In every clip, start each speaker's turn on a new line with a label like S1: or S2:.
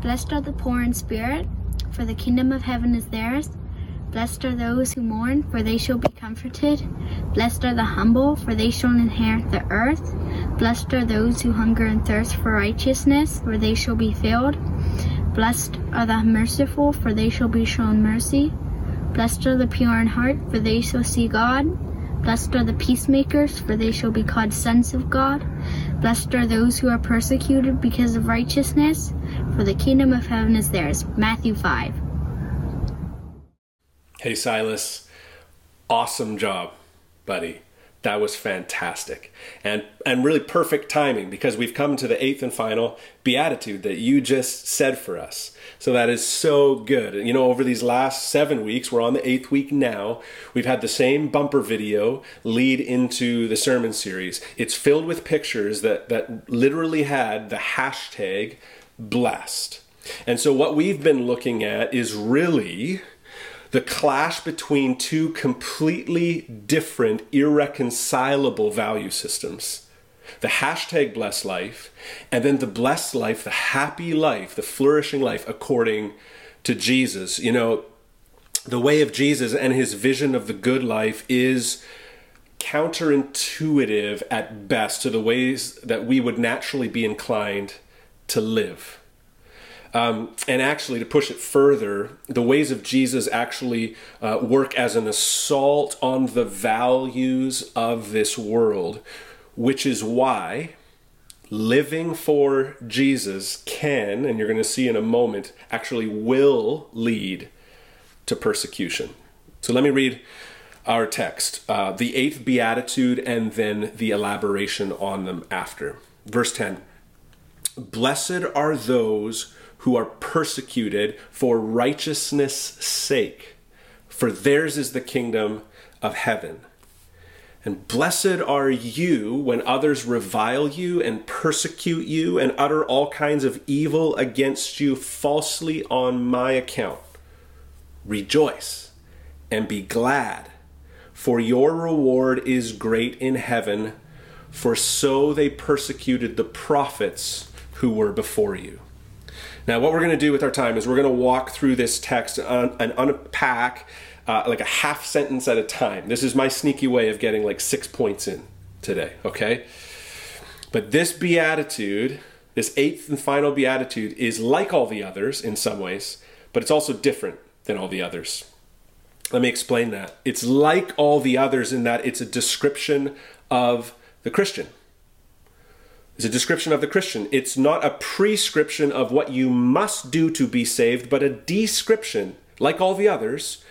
S1: Blessed are the poor in spirit, for the kingdom of heaven is theirs. Blessed are those who mourn, for they shall be comforted. Blessed are the humble, for they shall inherit the earth. Blessed are those who hunger and thirst for righteousness, for they shall be filled. Blessed are the merciful, for they shall be shown mercy. Blessed are the pure in heart, for they shall see God. Blessed are the peacemakers, for they shall be called sons of God. Blessed are those who are persecuted because of righteousness, for the kingdom of heaven is theirs. Matthew 5.
S2: Hey, Silas. Awesome job, buddy. That was fantastic. And and really perfect timing because we've come to the eighth and final beatitude that you just said for us. So that is so good. You know, over these last 7 weeks, we're on the 8th week now. We've had the same bumper video lead into the sermon series. It's filled with pictures that that literally had the hashtag blessed. And so what we've been looking at is really the clash between two completely different, irreconcilable value systems the hashtag blessed life, and then the blessed life, the happy life, the flourishing life according to Jesus. You know, the way of Jesus and his vision of the good life is counterintuitive at best to the ways that we would naturally be inclined to live. Um, and actually, to push it further, the ways of Jesus actually uh, work as an assault on the values of this world, which is why living for Jesus can, and you're going to see in a moment, actually will lead to persecution. So let me read our text, uh, the eighth beatitude, and then the elaboration on them after. Verse 10 Blessed are those who are persecuted for righteousness' sake, for theirs is the kingdom of heaven. And blessed are you when others revile you and persecute you and utter all kinds of evil against you falsely on my account. Rejoice and be glad, for your reward is great in heaven, for so they persecuted the prophets who were before you. Now, what we're going to do with our time is we're going to walk through this text and unpack uh, like a half sentence at a time. This is my sneaky way of getting like six points in today, okay? But this beatitude, this eighth and final beatitude, is like all the others in some ways, but it's also different than all the others. Let me explain that. It's like all the others in that it's a description of the Christian is a description of the Christian. It's not a prescription of what you must do to be saved, but a description, like all the others,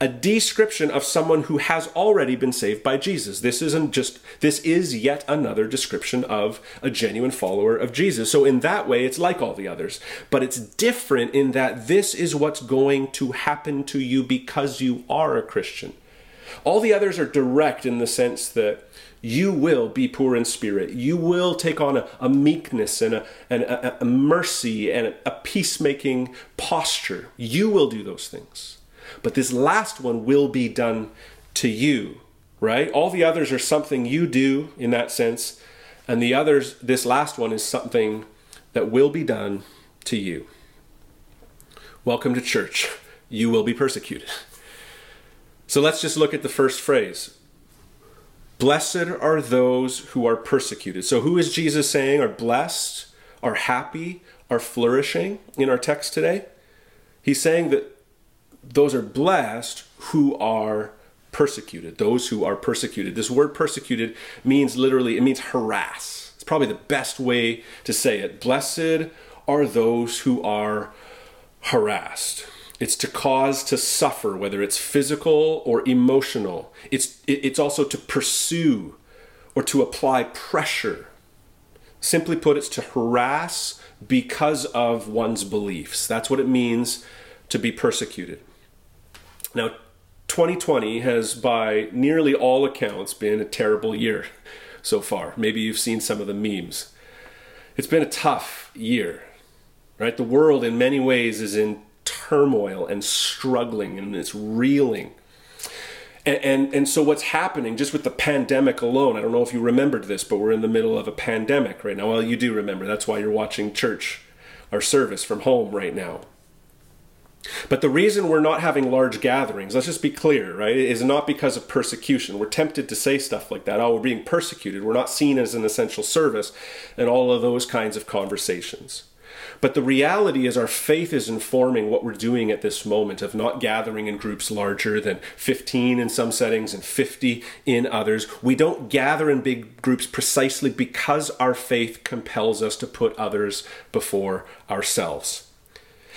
S2: a description of someone who has already been saved by Jesus. This isn't just, this is yet another description of a genuine follower of Jesus. So, in that way, it's like all the others. But it's different in that this is what's going to happen to you because you are a Christian. All the others are direct in the sense that you will be poor in spirit. You will take on a, a meekness and, a, and a, a mercy and a peacemaking posture. You will do those things. But this last one will be done to you, right? All the others are something you do in that sense. And the others, this last one is something that will be done to you. Welcome to church. You will be persecuted. So let's just look at the first phrase Blessed are those who are persecuted. So, who is Jesus saying are blessed, are happy, are flourishing in our text today? He's saying that those are blessed who are persecuted, those who are persecuted. This word persecuted means literally, it means harass. It's probably the best way to say it. Blessed are those who are harassed. It's to cause to suffer, whether it's physical or emotional. It's, it's also to pursue or to apply pressure. Simply put, it's to harass because of one's beliefs. That's what it means to be persecuted. Now, 2020 has, by nearly all accounts, been a terrible year so far. Maybe you've seen some of the memes. It's been a tough year, right? The world, in many ways, is in turmoil and struggling and it's reeling. And, and, and so what's happening just with the pandemic alone, I don't know if you remembered this, but we're in the middle of a pandemic right now. Well, you do remember. That's why you're watching church our service from home right now. But the reason we're not having large gatherings, let's just be clear, right, is not because of persecution. We're tempted to say stuff like that. Oh, we're being persecuted. We're not seen as an essential service, and all of those kinds of conversations. But the reality is, our faith is informing what we're doing at this moment of not gathering in groups larger than 15 in some settings and 50 in others. We don't gather in big groups precisely because our faith compels us to put others before ourselves.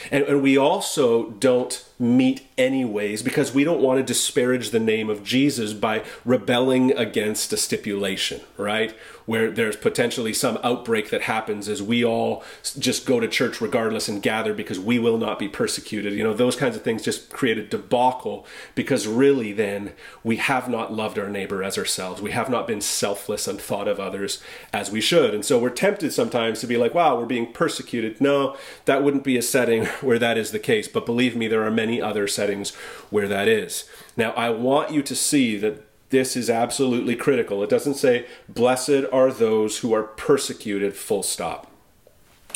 S2: And, and we also don't meet anyways because we don't want to disparage the name of Jesus by rebelling against a stipulation, right? Where there's potentially some outbreak that happens as we all just go to church regardless and gather because we will not be persecuted. You know, those kinds of things just create a debacle because really then we have not loved our neighbor as ourselves. We have not been selfless and thought of others as we should. And so we're tempted sometimes to be like, wow, we're being persecuted. No, that wouldn't be a setting where that is the case. But believe me, there are many other settings where that is. Now, I want you to see that this is absolutely critical. It doesn't say, blessed are those who are persecuted, full stop.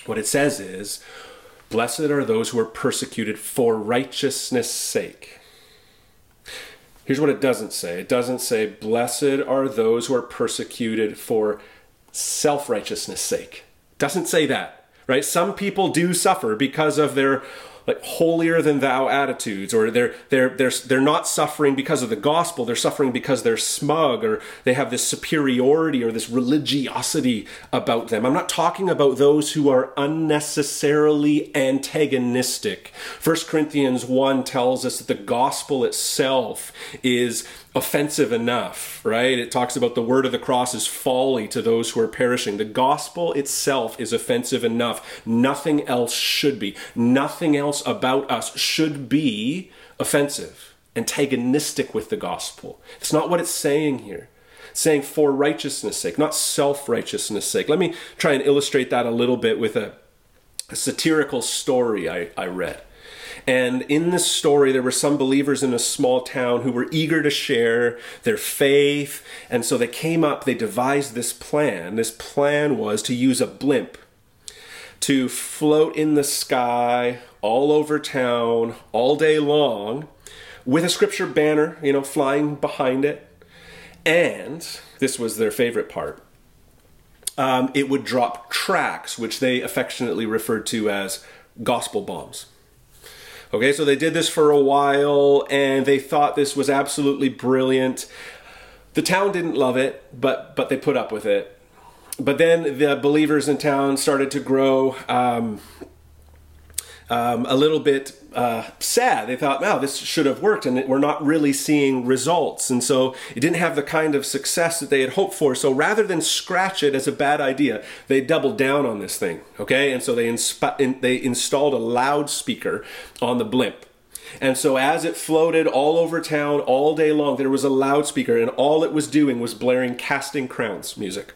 S2: What it says is, blessed are those who are persecuted for righteousness' sake. Here's what it doesn't say it doesn't say, blessed are those who are persecuted for self righteousness' sake. It doesn't say that, right? Some people do suffer because of their like holier than thou attitudes or they're they're they're they're not suffering because of the gospel they're suffering because they're smug or they have this superiority or this religiosity about them. I'm not talking about those who are unnecessarily antagonistic. 1 corinthians 1 tells us that the gospel itself is offensive enough, right? It talks about the word of the cross is folly to those who are perishing. The gospel itself is offensive enough. Nothing else should be. Nothing else about us should be offensive, antagonistic with the gospel. It's not what it's saying here. It's saying for righteousness' sake, not self righteousness' sake. Let me try and illustrate that a little bit with a, a satirical story I, I read. And in this story, there were some believers in a small town who were eager to share their faith. And so they came up, they devised this plan. This plan was to use a blimp to float in the sky all over town all day long with a scripture banner, you know, flying behind it. And this was their favorite part. Um, it would drop tracts, which they affectionately referred to as gospel bombs. Okay, so they did this for a while and they thought this was absolutely brilliant. The town didn't love it, but but they put up with it. But then the believers in town started to grow um, um, a little bit uh, sad. They thought, wow, this should have worked, and we're not really seeing results. And so it didn't have the kind of success that they had hoped for. So rather than scratch it as a bad idea, they doubled down on this thing, okay? And so they, insp- in, they installed a loudspeaker on the blimp. And so as it floated all over town all day long, there was a loudspeaker, and all it was doing was blaring Casting Crowns music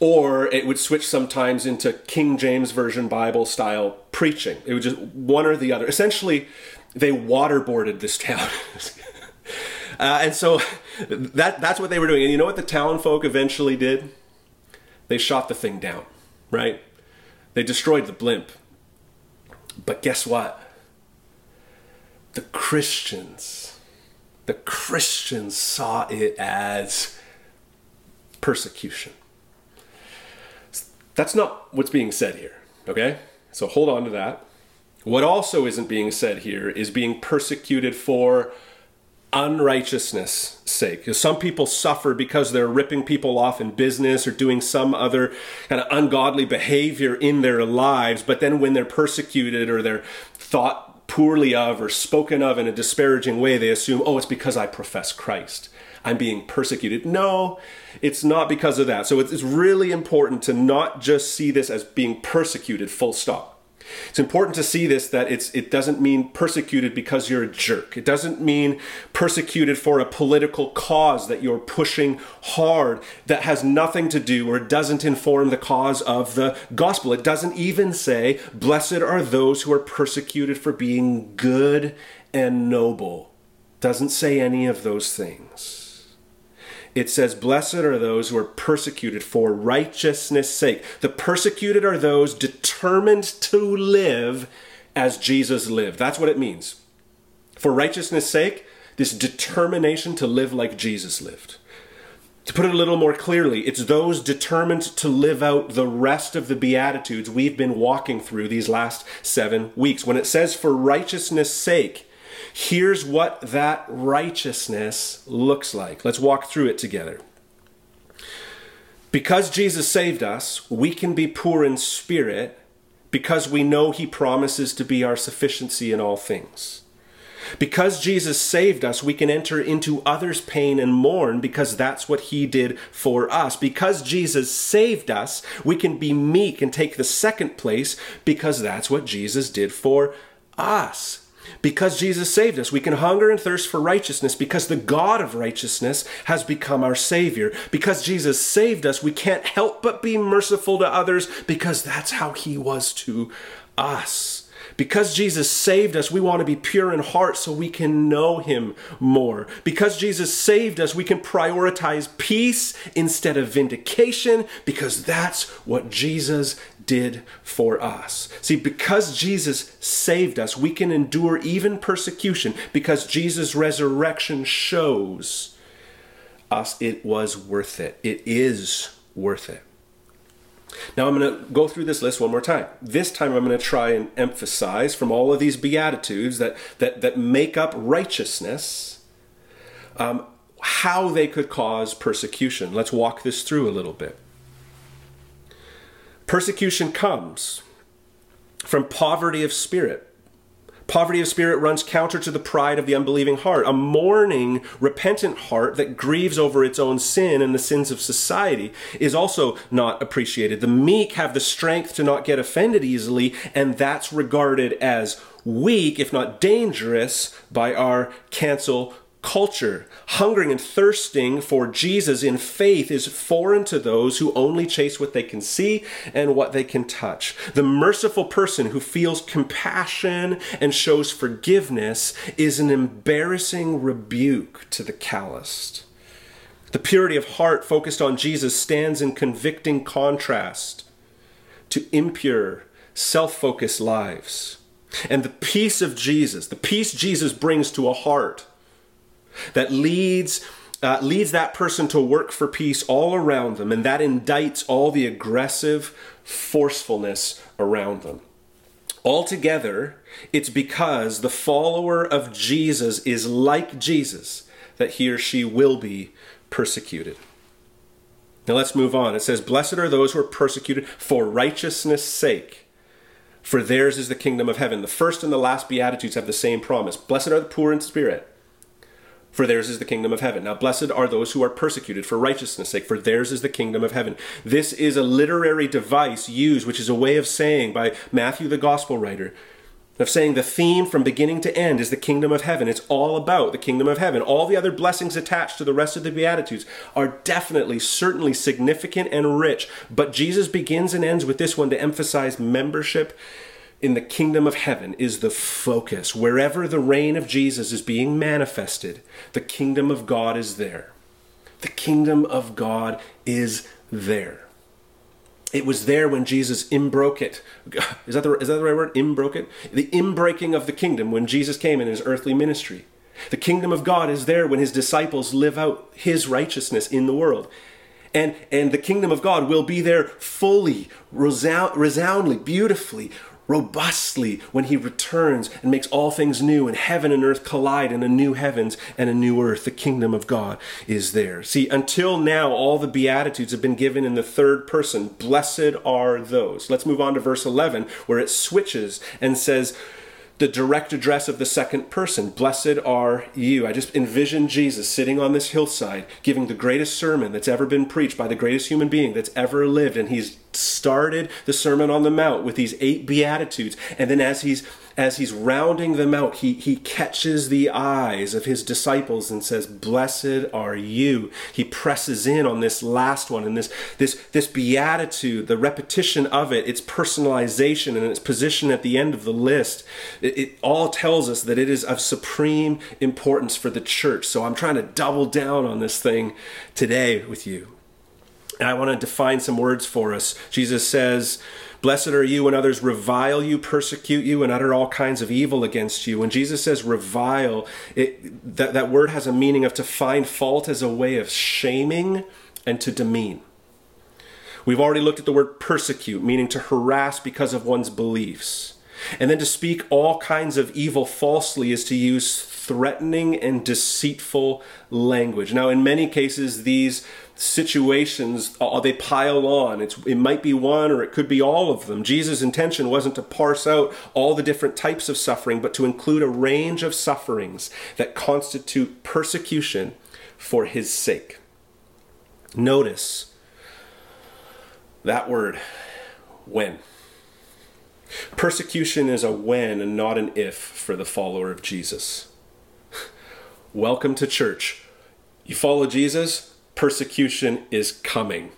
S2: or it would switch sometimes into King James Version Bible style preaching. It was just one or the other. Essentially, they waterboarded this town. uh, and so that, that's what they were doing. And you know what the town folk eventually did? They shot the thing down, right? They destroyed the blimp. But guess what? The Christians, the Christians saw it as persecution that's not what's being said here, okay? So hold on to that. What also isn't being said here is being persecuted for unrighteousness sake. Some people suffer because they're ripping people off in business or doing some other kind of ungodly behavior in their lives, but then when they're persecuted or they're thought poorly of or spoken of in a disparaging way, they assume, oh, it's because I profess Christ. I'm being persecuted. No, it's not because of that. So it's really important to not just see this as being persecuted, full stop. It's important to see this that it's it doesn't mean persecuted because you're a jerk. It doesn't mean persecuted for a political cause that you're pushing hard that has nothing to do or doesn't inform the cause of the gospel. It doesn't even say blessed are those who are persecuted for being good and noble. It doesn't say any of those things. It says, Blessed are those who are persecuted for righteousness' sake. The persecuted are those determined to live as Jesus lived. That's what it means. For righteousness' sake, this determination to live like Jesus lived. To put it a little more clearly, it's those determined to live out the rest of the Beatitudes we've been walking through these last seven weeks. When it says for righteousness' sake, here's what that righteousness looks like. Let's walk through it together. Because Jesus saved us, we can be poor in spirit because we know he promises to be our sufficiency in all things. Because Jesus saved us, we can enter into others' pain and mourn because that's what he did for us. Because Jesus saved us, we can be meek and take the second place because that's what Jesus did for us. Because Jesus saved us, we can hunger and thirst for righteousness because the God of righteousness has become our Savior. Because Jesus saved us, we can't help but be merciful to others because that's how He was to us. Because Jesus saved us, we want to be pure in heart so we can know Him more. Because Jesus saved us, we can prioritize peace instead of vindication because that's what Jesus did for us. See, because Jesus saved us, we can endure even persecution because Jesus' resurrection shows us it was worth it. It is worth it. Now I'm going to go through this list one more time. This time I'm going to try and emphasize from all of these beatitudes that that that make up righteousness, um, how they could cause persecution. Let's walk this through a little bit. Persecution comes from poverty of spirit. Poverty of spirit runs counter to the pride of the unbelieving heart. A mourning, repentant heart that grieves over its own sin and the sins of society is also not appreciated. The meek have the strength to not get offended easily, and that's regarded as weak, if not dangerous, by our cancel culture. Hungering and thirsting for Jesus in faith is foreign to those who only chase what they can see and what they can touch. The merciful person who feels compassion and shows forgiveness is an embarrassing rebuke to the calloused. The purity of heart focused on Jesus stands in convicting contrast to impure, self focused lives. And the peace of Jesus, the peace Jesus brings to a heart, that leads uh, leads that person to work for peace all around them, and that indicts all the aggressive forcefulness around them. Altogether, it's because the follower of Jesus is like Jesus that he or she will be persecuted. Now let's move on. It says, Blessed are those who are persecuted for righteousness' sake, for theirs is the kingdom of heaven. The first and the last Beatitudes have the same promise. Blessed are the poor in spirit for theirs is the kingdom of heaven. Now, blessed are those who are persecuted for righteousness' sake, for theirs is the kingdom of heaven. This is a literary device used, which is a way of saying by Matthew, the gospel writer, of saying the theme from beginning to end is the kingdom of heaven. It's all about the kingdom of heaven. All the other blessings attached to the rest of the Beatitudes are definitely, certainly significant and rich, but Jesus begins and ends with this one to emphasize membership in the kingdom of heaven is the focus. Wherever the reign of Jesus is being manifested, the kingdom of God is there. The kingdom of God is there. It was there when Jesus imbroke it. Is that the, is that the right word? Imbroke it? The imbreaking of the kingdom when Jesus came in his earthly ministry. The kingdom of God is there when his disciples live out his righteousness in the world. And, and the kingdom of God will be there fully, resound, resoundly, beautifully, robustly when he returns and makes all things new and heaven and earth collide in a new heavens and a new earth. The kingdom of God is there. See, until now, all the Beatitudes have been given in the third person. Blessed are those. Let's move on to verse 11 where it switches and says, the direct address of the second person. Blessed are you. I just envision Jesus sitting on this hillside giving the greatest sermon that's ever been preached by the greatest human being that's ever lived. And he's started the Sermon on the Mount with these eight Beatitudes. And then as he's as he's rounding them out, he, he catches the eyes of his disciples and says, Blessed are you. He presses in on this last one and this, this, this beatitude, the repetition of it, its personalization and its position at the end of the list. It, it all tells us that it is of supreme importance for the church. So I'm trying to double down on this thing today with you. And I want to define some words for us. Jesus says, Blessed are you when others revile you, persecute you, and utter all kinds of evil against you. When Jesus says revile, it, that, that word has a meaning of to find fault as a way of shaming and to demean. We've already looked at the word persecute, meaning to harass because of one's beliefs. And then to speak all kinds of evil falsely is to use threatening and deceitful language. Now, in many cases, these situations uh, they pile on. It's it might be one or it could be all of them. Jesus intention wasn't to parse out all the different types of suffering but to include a range of sufferings that constitute persecution for his sake. Notice that word when. Persecution is a when and not an if for the follower of jesus welcome to church you follow jesus persecution is coming.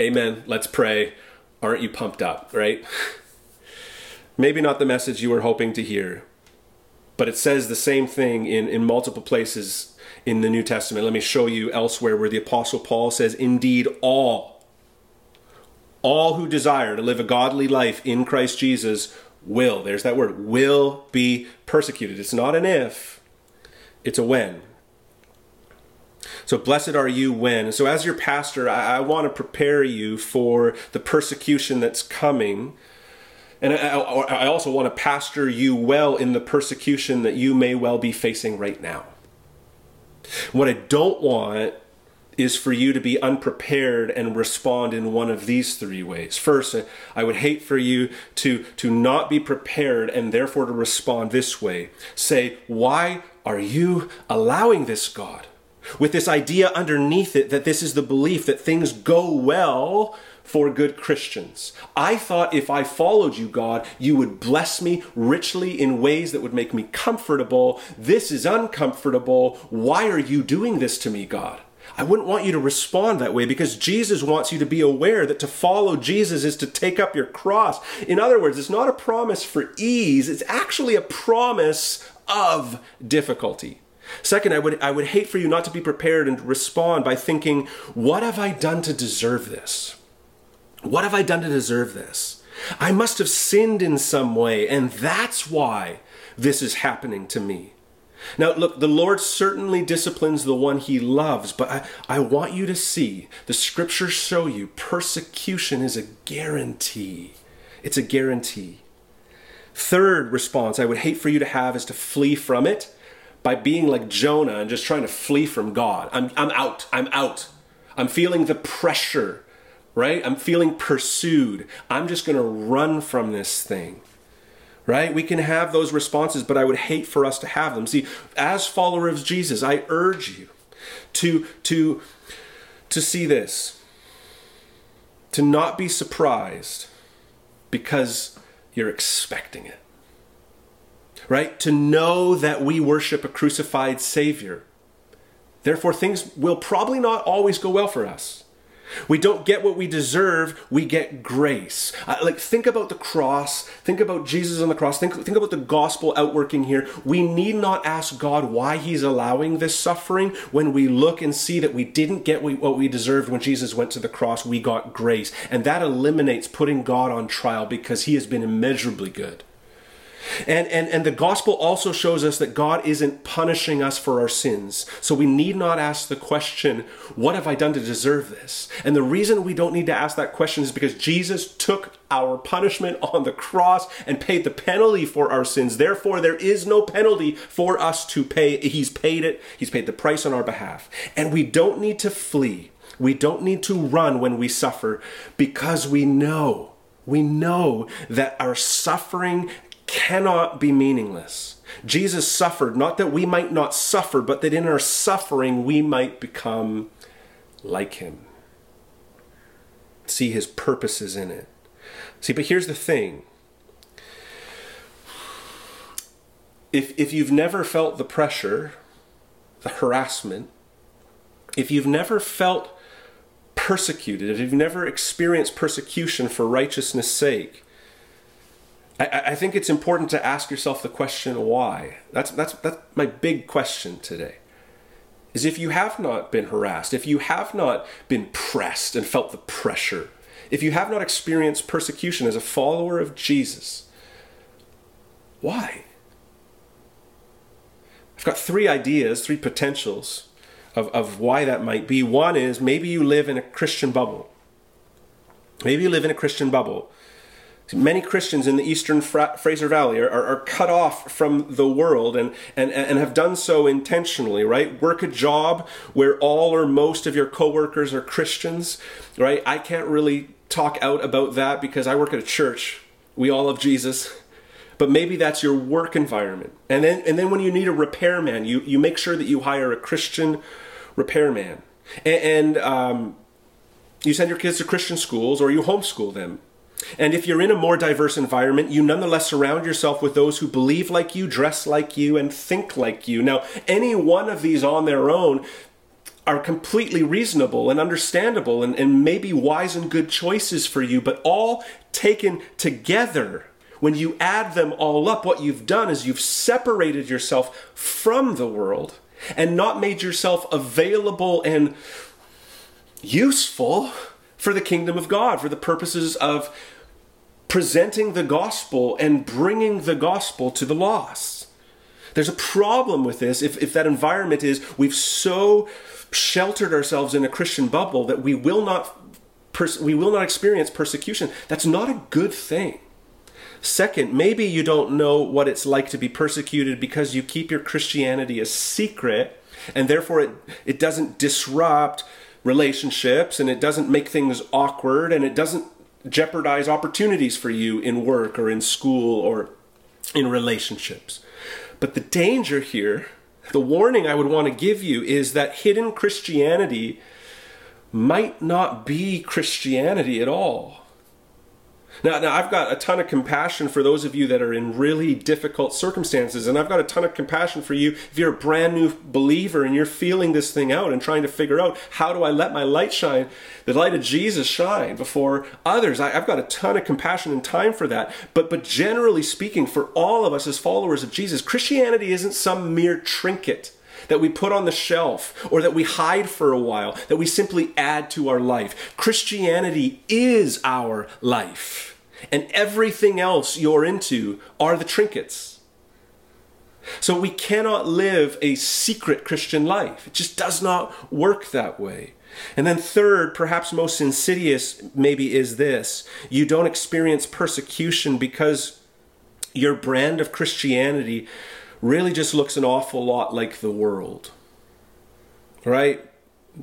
S2: Amen. Let's pray. Aren't you pumped up, right? Maybe not the message you were hoping to hear, but it says the same thing in, in multiple places in the New Testament. Let me show you elsewhere where the Apostle Paul says, Indeed, all, all who desire to live a godly life in Christ Jesus will, there's that word, will be persecuted. It's not an if, it's a when. So blessed are you when. So as your pastor, I, I want to prepare you for the persecution that's coming. And I, I also want to pastor you well in the persecution that you may well be facing right now. What I don't want is for you to be unprepared and respond in one of these three ways. First, I would hate for you to, to not be prepared and therefore to respond this way. Say, Why are you allowing this, God? with this idea underneath it that this is the belief that things go well for good Christians. I thought if I followed you, God, you would bless me richly in ways that would make me comfortable. This is uncomfortable. Why are you doing this to me, God? I wouldn't want you to respond that way because Jesus wants you to be aware that to follow Jesus is to take up your cross. In other words, it's not a promise for ease, it's actually a promise of difficulty. Second, I would, I would hate for you not to be prepared and respond by thinking, What have I done to deserve this? What have I done to deserve this? I must have sinned in some way, and that's why this is happening to me. Now, look, the Lord certainly disciplines the one he loves, but I, I want you to see the scriptures show you persecution is a guarantee. It's a guarantee. Third response I would hate for you to have is to flee from it by being like Jonah and just trying to flee from God. I'm, I'm out. I'm out. I'm feeling the pressure, right? I'm feeling pursued. I'm just going to run from this thing, right? We can have those responses, but I would hate for us to have them. See, as followers of Jesus, I urge you to, to, to see this, to not be surprised because you're expecting it right? To know that we worship a crucified Savior. Therefore, things will probably not always go well for us. We don't get what we deserve, we get grace. Uh, like, think about the cross, think about Jesus on the cross, think, think about the gospel outworking here. We need not ask God why He's allowing this suffering when we look and see that we didn't get what we deserved when Jesus went to the cross. We got grace. And that eliminates putting God on trial because He has been immeasurably good. And, and, and the gospel also shows us that God isn't punishing us for our sins. So we need not ask the question, What have I done to deserve this? And the reason we don't need to ask that question is because Jesus took our punishment on the cross and paid the penalty for our sins. Therefore, there is no penalty for us to pay. He's paid it, He's paid the price on our behalf. And we don't need to flee. We don't need to run when we suffer because we know, we know that our suffering cannot be meaningless. Jesus suffered, not that we might not suffer, but that in our suffering we might become like him. See his purposes in it. See, but here's the thing if, if you've never felt the pressure, the harassment, if you've never felt persecuted, if you've never experienced persecution for righteousness' sake, I, I think it's important to ask yourself the question why. That's, that's, that's my big question today. Is if you have not been harassed, if you have not been pressed and felt the pressure, if you have not experienced persecution as a follower of Jesus, why? I've got three ideas, three potentials of, of why that might be. One is maybe you live in a Christian bubble. Maybe you live in a Christian bubble. Many Christians in the eastern Fra- Fraser Valley are, are, are, cut off from the world and, and, and have done so intentionally, right? Work a job where all or most of your coworkers are Christians, right? I can't really talk out about that because I work at a church. We all love Jesus but maybe that's your work environment. And then and then when you need a repairman, you you make sure that you hire a Christian repairman, and, and um, you send your kids to Christian schools or you homeschool them. And if you're in a more diverse environment, you nonetheless surround yourself with those who believe like you, dress like you, and think like you. Now, any one of these on their own are completely reasonable and understandable and, and maybe wise and good choices for you, but all taken together when you add them all up, what you've done is you've separated yourself from the world and not made yourself available and useful for the kingdom of God, for the purposes of presenting the gospel and bringing the gospel to the lost. There's a problem with this if, if that environment is we've so sheltered ourselves in a Christian bubble that we will not pers- we will not experience persecution. That's not a good thing. Second, maybe you don't know what it's like to be persecuted because you keep your Christianity a secret and therefore it, it doesn't disrupt relationships and it doesn't make things awkward and it doesn't jeopardize opportunities for you in work or in school or in relationships. But the danger here, the warning I would want to give you is that hidden Christianity might not be Christianity at all. Now, now, I've got a ton of compassion for those of you that are in really difficult circumstances, and I've got a ton of compassion for you if you're a brand new believer and you're feeling this thing out and trying to figure out how do I let my light shine, the light of Jesus shine before others. I, have got a ton of compassion and time for that. But, but generally speaking, for all of us as followers of Jesus, Christianity isn't some mere trinket that we put on the shelf or that we hide for a while, that we simply add to our life. Christianity is our life and everything else you're into are the trinkets. So we cannot live a secret Christian life. It just does not work that way. And then, third, perhaps most insidious, maybe, is this you don't experience persecution because your brand of Christianity really just looks an awful lot like the world. Right?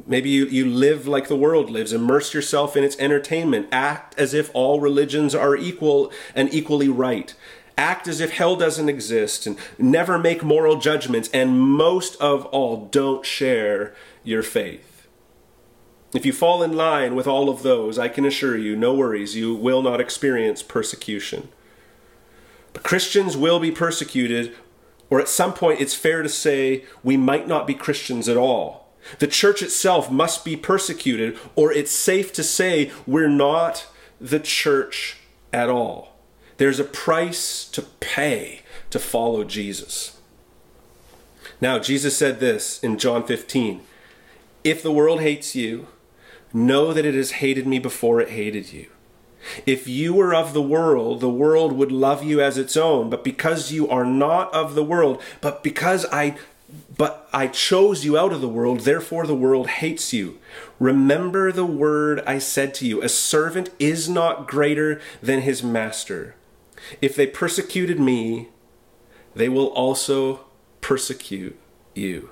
S2: Maybe you, you live like the world lives, immerse yourself in its entertainment, act as if all religions are equal and equally right. Act as if hell doesn't exist and never make moral judgments, and most of all, don't share your faith. If you fall in line with all of those, I can assure you, no worries, you will not experience persecution. But Christians will be persecuted, or at some point it's fair to say we might not be Christians at all the church itself must be persecuted, or it's safe to say we're not the church at all. There's a price to pay to follow Jesus. Now, Jesus said this in John 15 If the world hates you, know that it has hated me before it hated you. If you were of the world, the world would love you as its own. But because you are not of the world, but because I but I chose you out of the world, therefore the world hates you. Remember the word I said to you A servant is not greater than his master. If they persecuted me, they will also persecute you.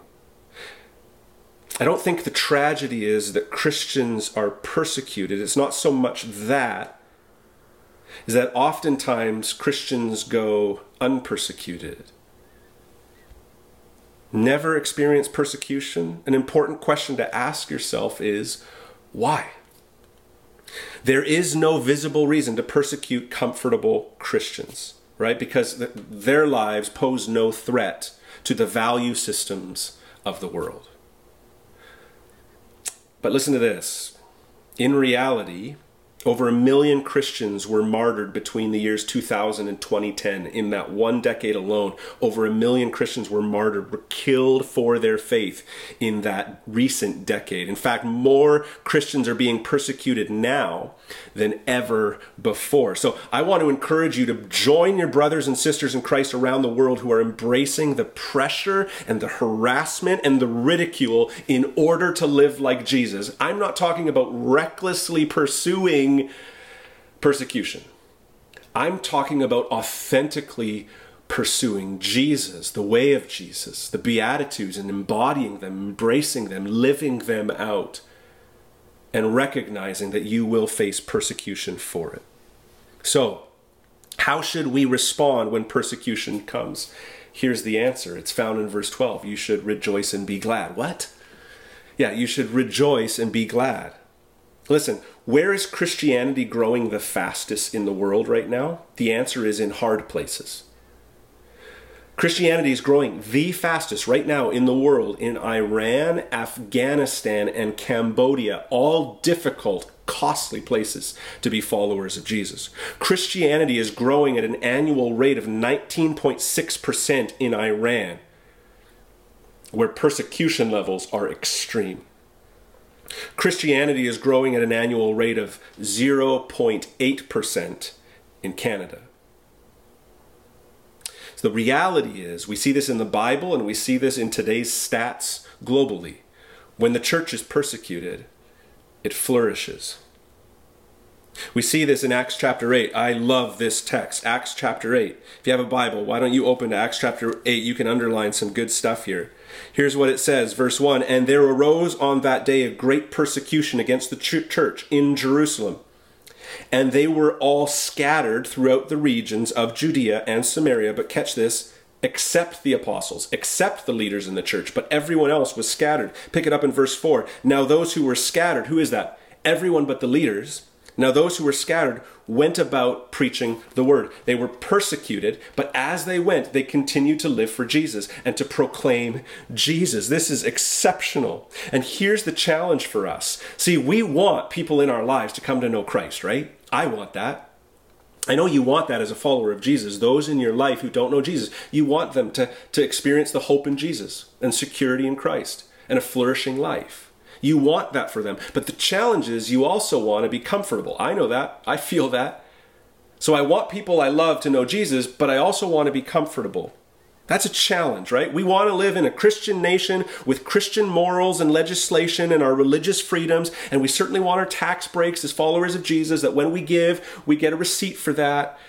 S2: I don't think the tragedy is that Christians are persecuted. It's not so much that, is that oftentimes Christians go unpersecuted never experience persecution, an important question to ask yourself is why? There is no visible reason to persecute comfortable Christians. right? Because th- their lives pose no threat to the value systems of the world. But listen to this. In reality, over a million Christians were martyred between the years 2000 and 2010. In that one decade alone, over a million Christians were martyred, were killed for their faith in that recent decade. In fact, more Christians are being persecuted now than ever before. So I want to encourage you to join your brothers and sisters in Christ around the world who are embracing the pressure and the harassment and the ridicule in order to live like Jesus. I'm not talking about recklessly pursuing persecution. I'm talking about authentically pursuing Jesus, the way of Jesus, the Beatitudes, and embodying them, embracing them, living them out, and recognizing that you will face persecution for it. So, how should we respond when persecution comes? Here's the answer. It's found in verse 12. You should rejoice and be glad. What? Yeah, you should rejoice and be glad. Listen, where is Christianity growing the fastest in the world right now? The answer is in hard places. Christianity is growing the fastest right now in the world in Iran, Afghanistan, and Cambodia, all difficult, costly places to be followers of Jesus. Christianity is growing at an annual rate of 19.6% in Iran, where persecution levels are extreme. Christianity is growing at an annual rate of 0.8% in Canada. The reality is, we see this in the Bible and we see this in today's stats globally. When the church is persecuted, it flourishes. We see this in Acts chapter 8. I love this text, Acts chapter 8. If you have a Bible, why don't you open to Acts chapter 8? You can underline some good stuff here. Here's what it says, verse 1 And there arose on that day a great persecution against the church in Jerusalem. And they were all scattered throughout the regions of Judea and Samaria. But catch this, except the apostles, except the leaders in the church, but everyone else was scattered. Pick it up in verse 4. Now, those who were scattered, who is that? Everyone but the leaders now, those who were scattered went about preaching the word. They were persecuted, but as they went, they continued to live for Jesus and to proclaim Jesus. This is exceptional. And here's the challenge for us. See, we want people in our lives to come to know Christ, right? I want that. I know you want that as a follower of Jesus. Those in your life who don't know Jesus, you want them to, to experience the hope in Jesus and security in Christ and a flourishing life. You want that for them. But the challenge is you also want to be comfortable. I know that. I feel that. So I want people I love to know Jesus, but I also want to be comfortable. That's a challenge, right? We want to live in a Christian nation with Christian morals and legislation and our religious freedoms, and we certainly want our tax breaks as followers of Jesus, that when we give, we get a receipt for that.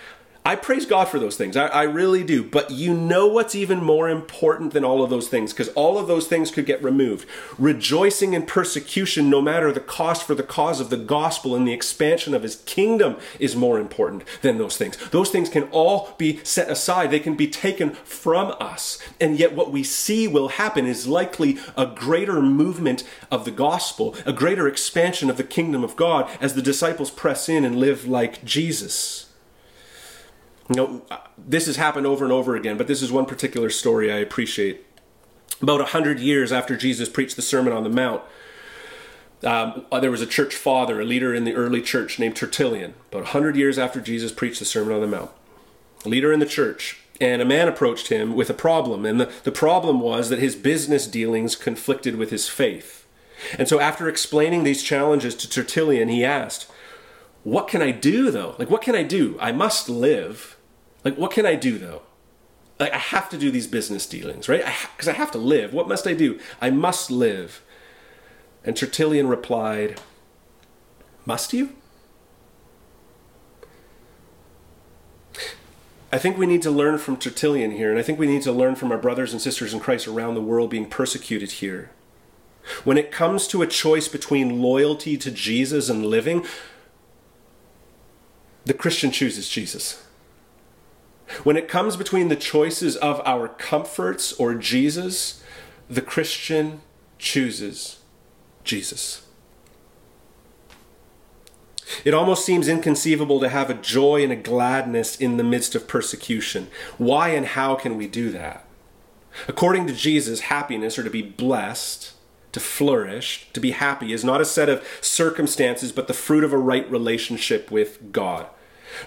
S2: I praise God for those things. I, I, really do. But you know what's even more important than all of those things? Because all of those things could get removed. Rejoicing in persecution, no matter the cost for the cause of the gospel and the expansion of his kingdom, is more important than those things. Those things can all be set aside, they can be taken from us. And yet, what we see will happen is likely a greater movement of the gospel, a greater expansion of the kingdom of God as the disciples press in and live like Jesus. You know, this has happened over and over again, but this is one particular story I appreciate. About a hundred years after Jesus preached the Sermon on the Mount, um, uh, there was a church father, a leader in the early church named Tertullian. About a hundred years after Jesus preached the Sermon on the Mount, a leader in the church, and a man approached him with a problem, and the, the problem was that his business dealings conflicted with his faith. And so, after explaining these challenges to Tertullian, he asked, "What can I do, though? Like, what can I do? I must live." Like, what can I do though? Like, I have to do these business dealings, right? Because I, ha- I have to live. What must I do? I must live. And Tertullian replied, Must you? I think we need to learn from Tertullian here, and I think we need to learn from our brothers and sisters in Christ around the world being persecuted here. When it comes to a choice between loyalty to Jesus and living, the Christian chooses Jesus. When it comes between the choices of our comforts or Jesus, the Christian chooses Jesus. It almost seems inconceivable to have a joy and a gladness in the midst of persecution. Why and how can we do that? According to Jesus, happiness or to be blessed, to flourish, to be happy is not a set of circumstances, but the fruit of a right relationship with God.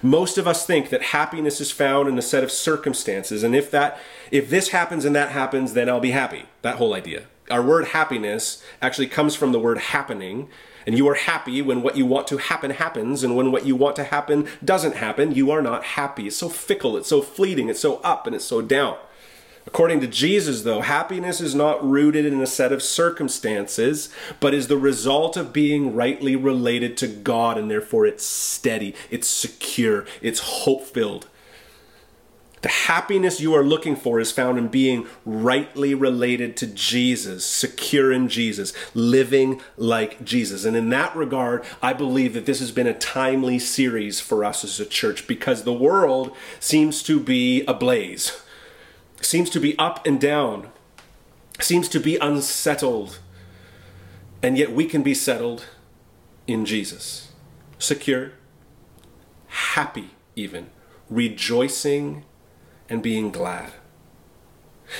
S2: Most of us think that happiness is found in a set of circumstances, and if that if this happens and that happens, then I'll be happy. That whole idea. Our word happiness actually comes from the word happening, and you are happy when what you want to happen happens, and when what you want to happen doesn't happen, you are not happy. It's so fickle, it's so fleeting, it's so up and it's so down. According to Jesus, though, happiness is not rooted in a set of circumstances, but is the result of being rightly related to God, and therefore it's steady, it's secure, it's hope filled. The happiness you are looking for is found in being rightly related to Jesus, secure in Jesus, living like Jesus. And in that regard, I believe that this has been a timely series for us as a church because the world seems to be ablaze seems to be up and down, seems to be unsettled, and yet we can be settled in Jesus. Secure, happy, even, rejoicing and being glad.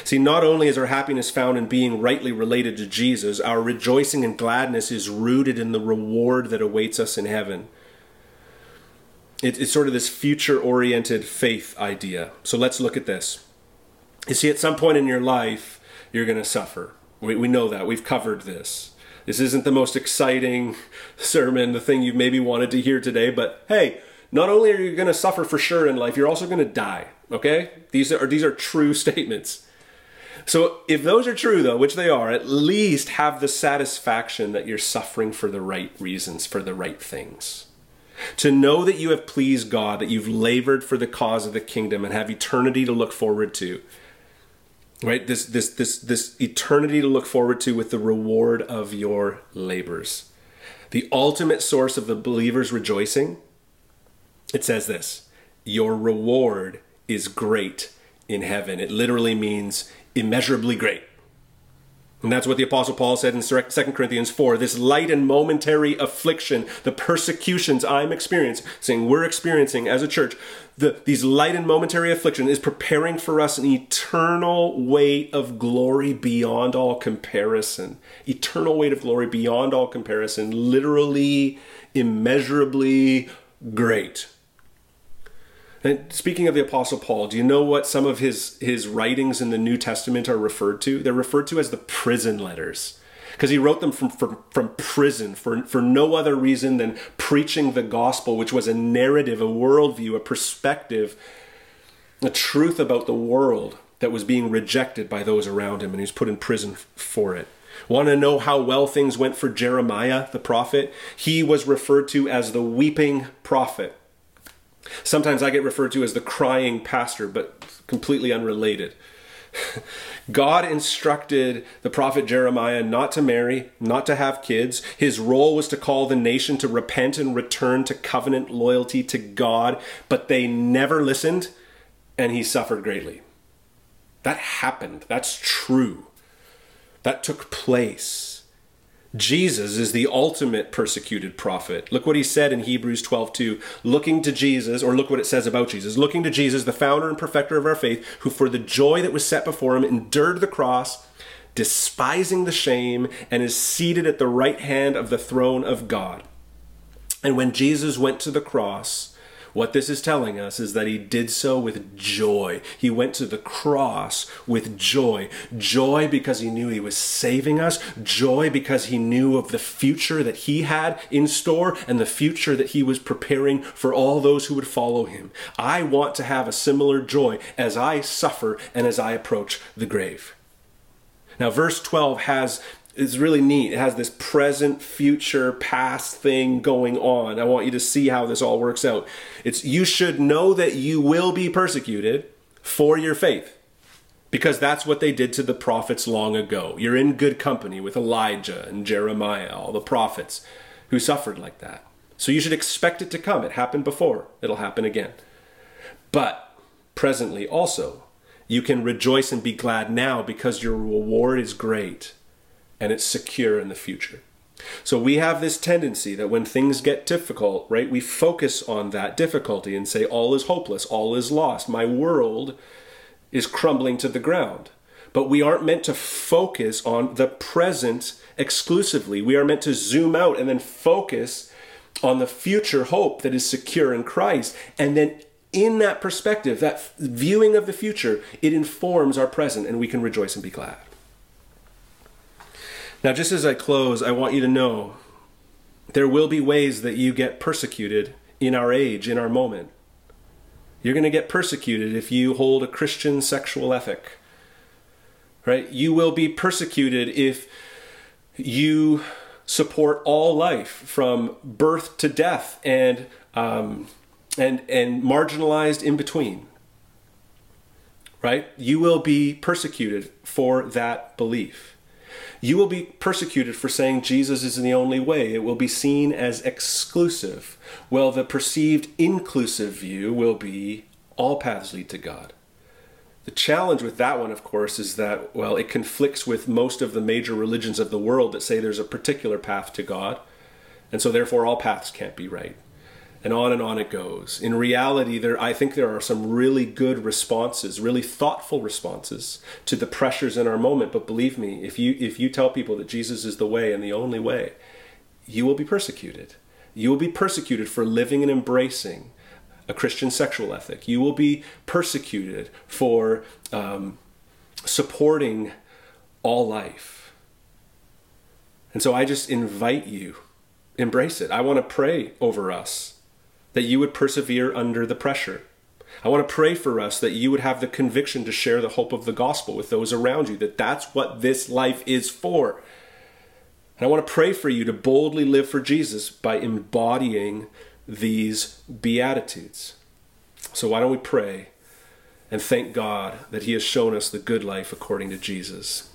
S2: See, not only is our happiness found in being rightly related to Jesus, our rejoicing and gladness is rooted in the reward that awaits us in heaven. it's sort of this future oriented faith idea. So let's look at this. You see, at some point in your life, you're going to suffer. We, we know that. We've covered this. This isn't the most exciting sermon, the thing you maybe wanted to hear today, but hey, not only are you going to suffer for sure in life, you're also going to die. Okay? These are these are true statements. So if those are true though, which they are, at least have the satisfaction that you're suffering for the right reasons, for the right things. To know that you have pleased God, that you've labored for the cause of the kingdom and have eternity to look forward to right? This this this this eternity to look forward to with the reward of your labors. The ultimate source of the believer's rejoicing it says this your reward is great in heaven. It literally means immeasurably great and that's what the Apostle Paul said in 2 Corinthians 4. This light and momentary affliction, the persecutions I'm experiencing, we're experiencing as a church, the, these light and momentary affliction is preparing for us an eternal weight of glory beyond all comparison. Eternal weight of glory beyond all comparison. Literally, immeasurably great. And speaking of the Apostle Paul, do you know what some of his, his writings in the New Testament are referred to? They're referred to as the prison letters. Because he wrote them from, from, from prison for, for no other reason than preaching the gospel, which was a narrative, a worldview, a perspective, a truth about the world that was being rejected by those around him, and he was put in prison for it. Want to know how well things went for Jeremiah, the prophet? He was referred to as the weeping prophet. Sometimes I get referred to as the crying pastor, but completely unrelated. God instructed the prophet Jeremiah not to marry, not to have kids. His role was to call the nation to repent and return to covenant loyalty to God, but they never listened, and he suffered greatly. That happened. That's true. That took place. Jesus is the ultimate persecuted prophet. Look what he said in Hebrews 12:2, looking to Jesus, or look what it says about Jesus, looking to Jesus, the founder and perfecter of our faith, who for the joy that was set before him endured the cross, despising the shame, and is seated at the right hand of the throne of God. And when Jesus went to the cross, what this is telling us is that he did so with joy. He went to the cross with joy. Joy because he knew he was saving us. Joy because he knew of the future that he had in store and the future that he was preparing for all those who would follow him. I want to have a similar joy as I suffer and as I approach the grave. Now, verse 12 has it's really neat. It has this present, future, past thing going on. I want you to see how this all works out. It's you should know that you will be persecuted for your faith. Because that's what they did to the prophets long ago. You're in good company with Elijah and Jeremiah, all the prophets who suffered like that. So you should expect it to come. It happened before, it'll happen again. But presently also, you can rejoice and be glad now because your reward is great and it's secure in the future. So we have this tendency that when things get difficult, right, we focus on that difficulty and say, all is hopeless, all is lost, my world is crumbling to the ground. But we aren't meant to focus on the present exclusively. We are meant to zoom out and then focus on the future hope that is secure in Christ. And then in that perspective, that viewing of the future, it informs our present and we can rejoice and be glad. Now, just as I close, I want you to know there will be ways that you get persecuted in our age, in our moment. You're going to get persecuted if you hold a Christian sexual ethic. Right? You will be persecuted if you support all life from birth to death and um, and and marginalized in between. Right? You will be persecuted for that belief. You will be persecuted for saying Jesus is the only way. It will be seen as exclusive. Well, the perceived inclusive view will be all paths lead to God. The challenge with that one, of course, is that, well, it conflicts with most of the major religions of the world that say there's a particular path to God, and so therefore all paths can't be right and on and on it goes. In reality, there I think there are some really good responses, really thoughtful responses to the pressures in our moment. But believe me, if you if you tell people that Jesus is the way and the only way, you will be persecuted. You will be persecuted for living and embracing a Christian sexual ethic. You will be persecuted for um, supporting all life. And so I just invite you, embrace it. I want to pray over us that you would persevere under the pressure. I want to pray for us that you would have the conviction to share the hope of the gospel with those around you, that that's what this life is for. And I want to pray for you to boldly live for Jesus by embodying these beatitudes. So, why don't we pray and thank God that He has shown us the good life according to Jesus?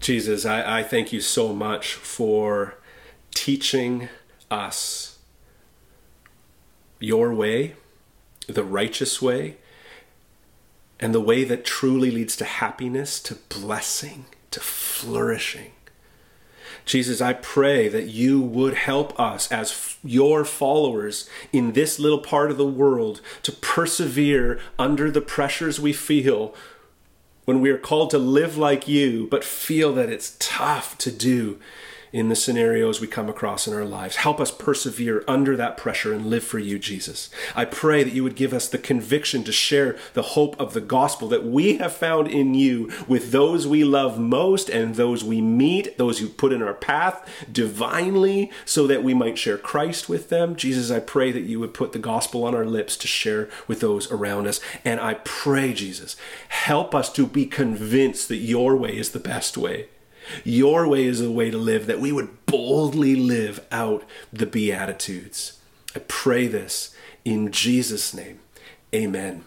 S2: Jesus, I, I thank you so much for teaching us your way, the righteous way, and the way that truly leads to happiness, to blessing, to flourishing. Jesus, I pray that you would help us as your followers in this little part of the world to persevere under the pressures we feel when we are called to live like you, but feel that it's tough to do in the scenarios we come across in our lives. Help us persevere under that pressure and live for you, Jesus. I pray that you would give us the conviction to share the hope of the gospel that we have found in you with those we love most and those we meet, those you put in our path divinely, so that we might share Christ with them. Jesus, I pray that you would put the gospel on our lips to share with those around us. And I pray, Jesus, help us to be convinced that your way is the best way your way is the way to live, that we would boldly live out the Beatitudes. I pray this in Jesus' name. Amen.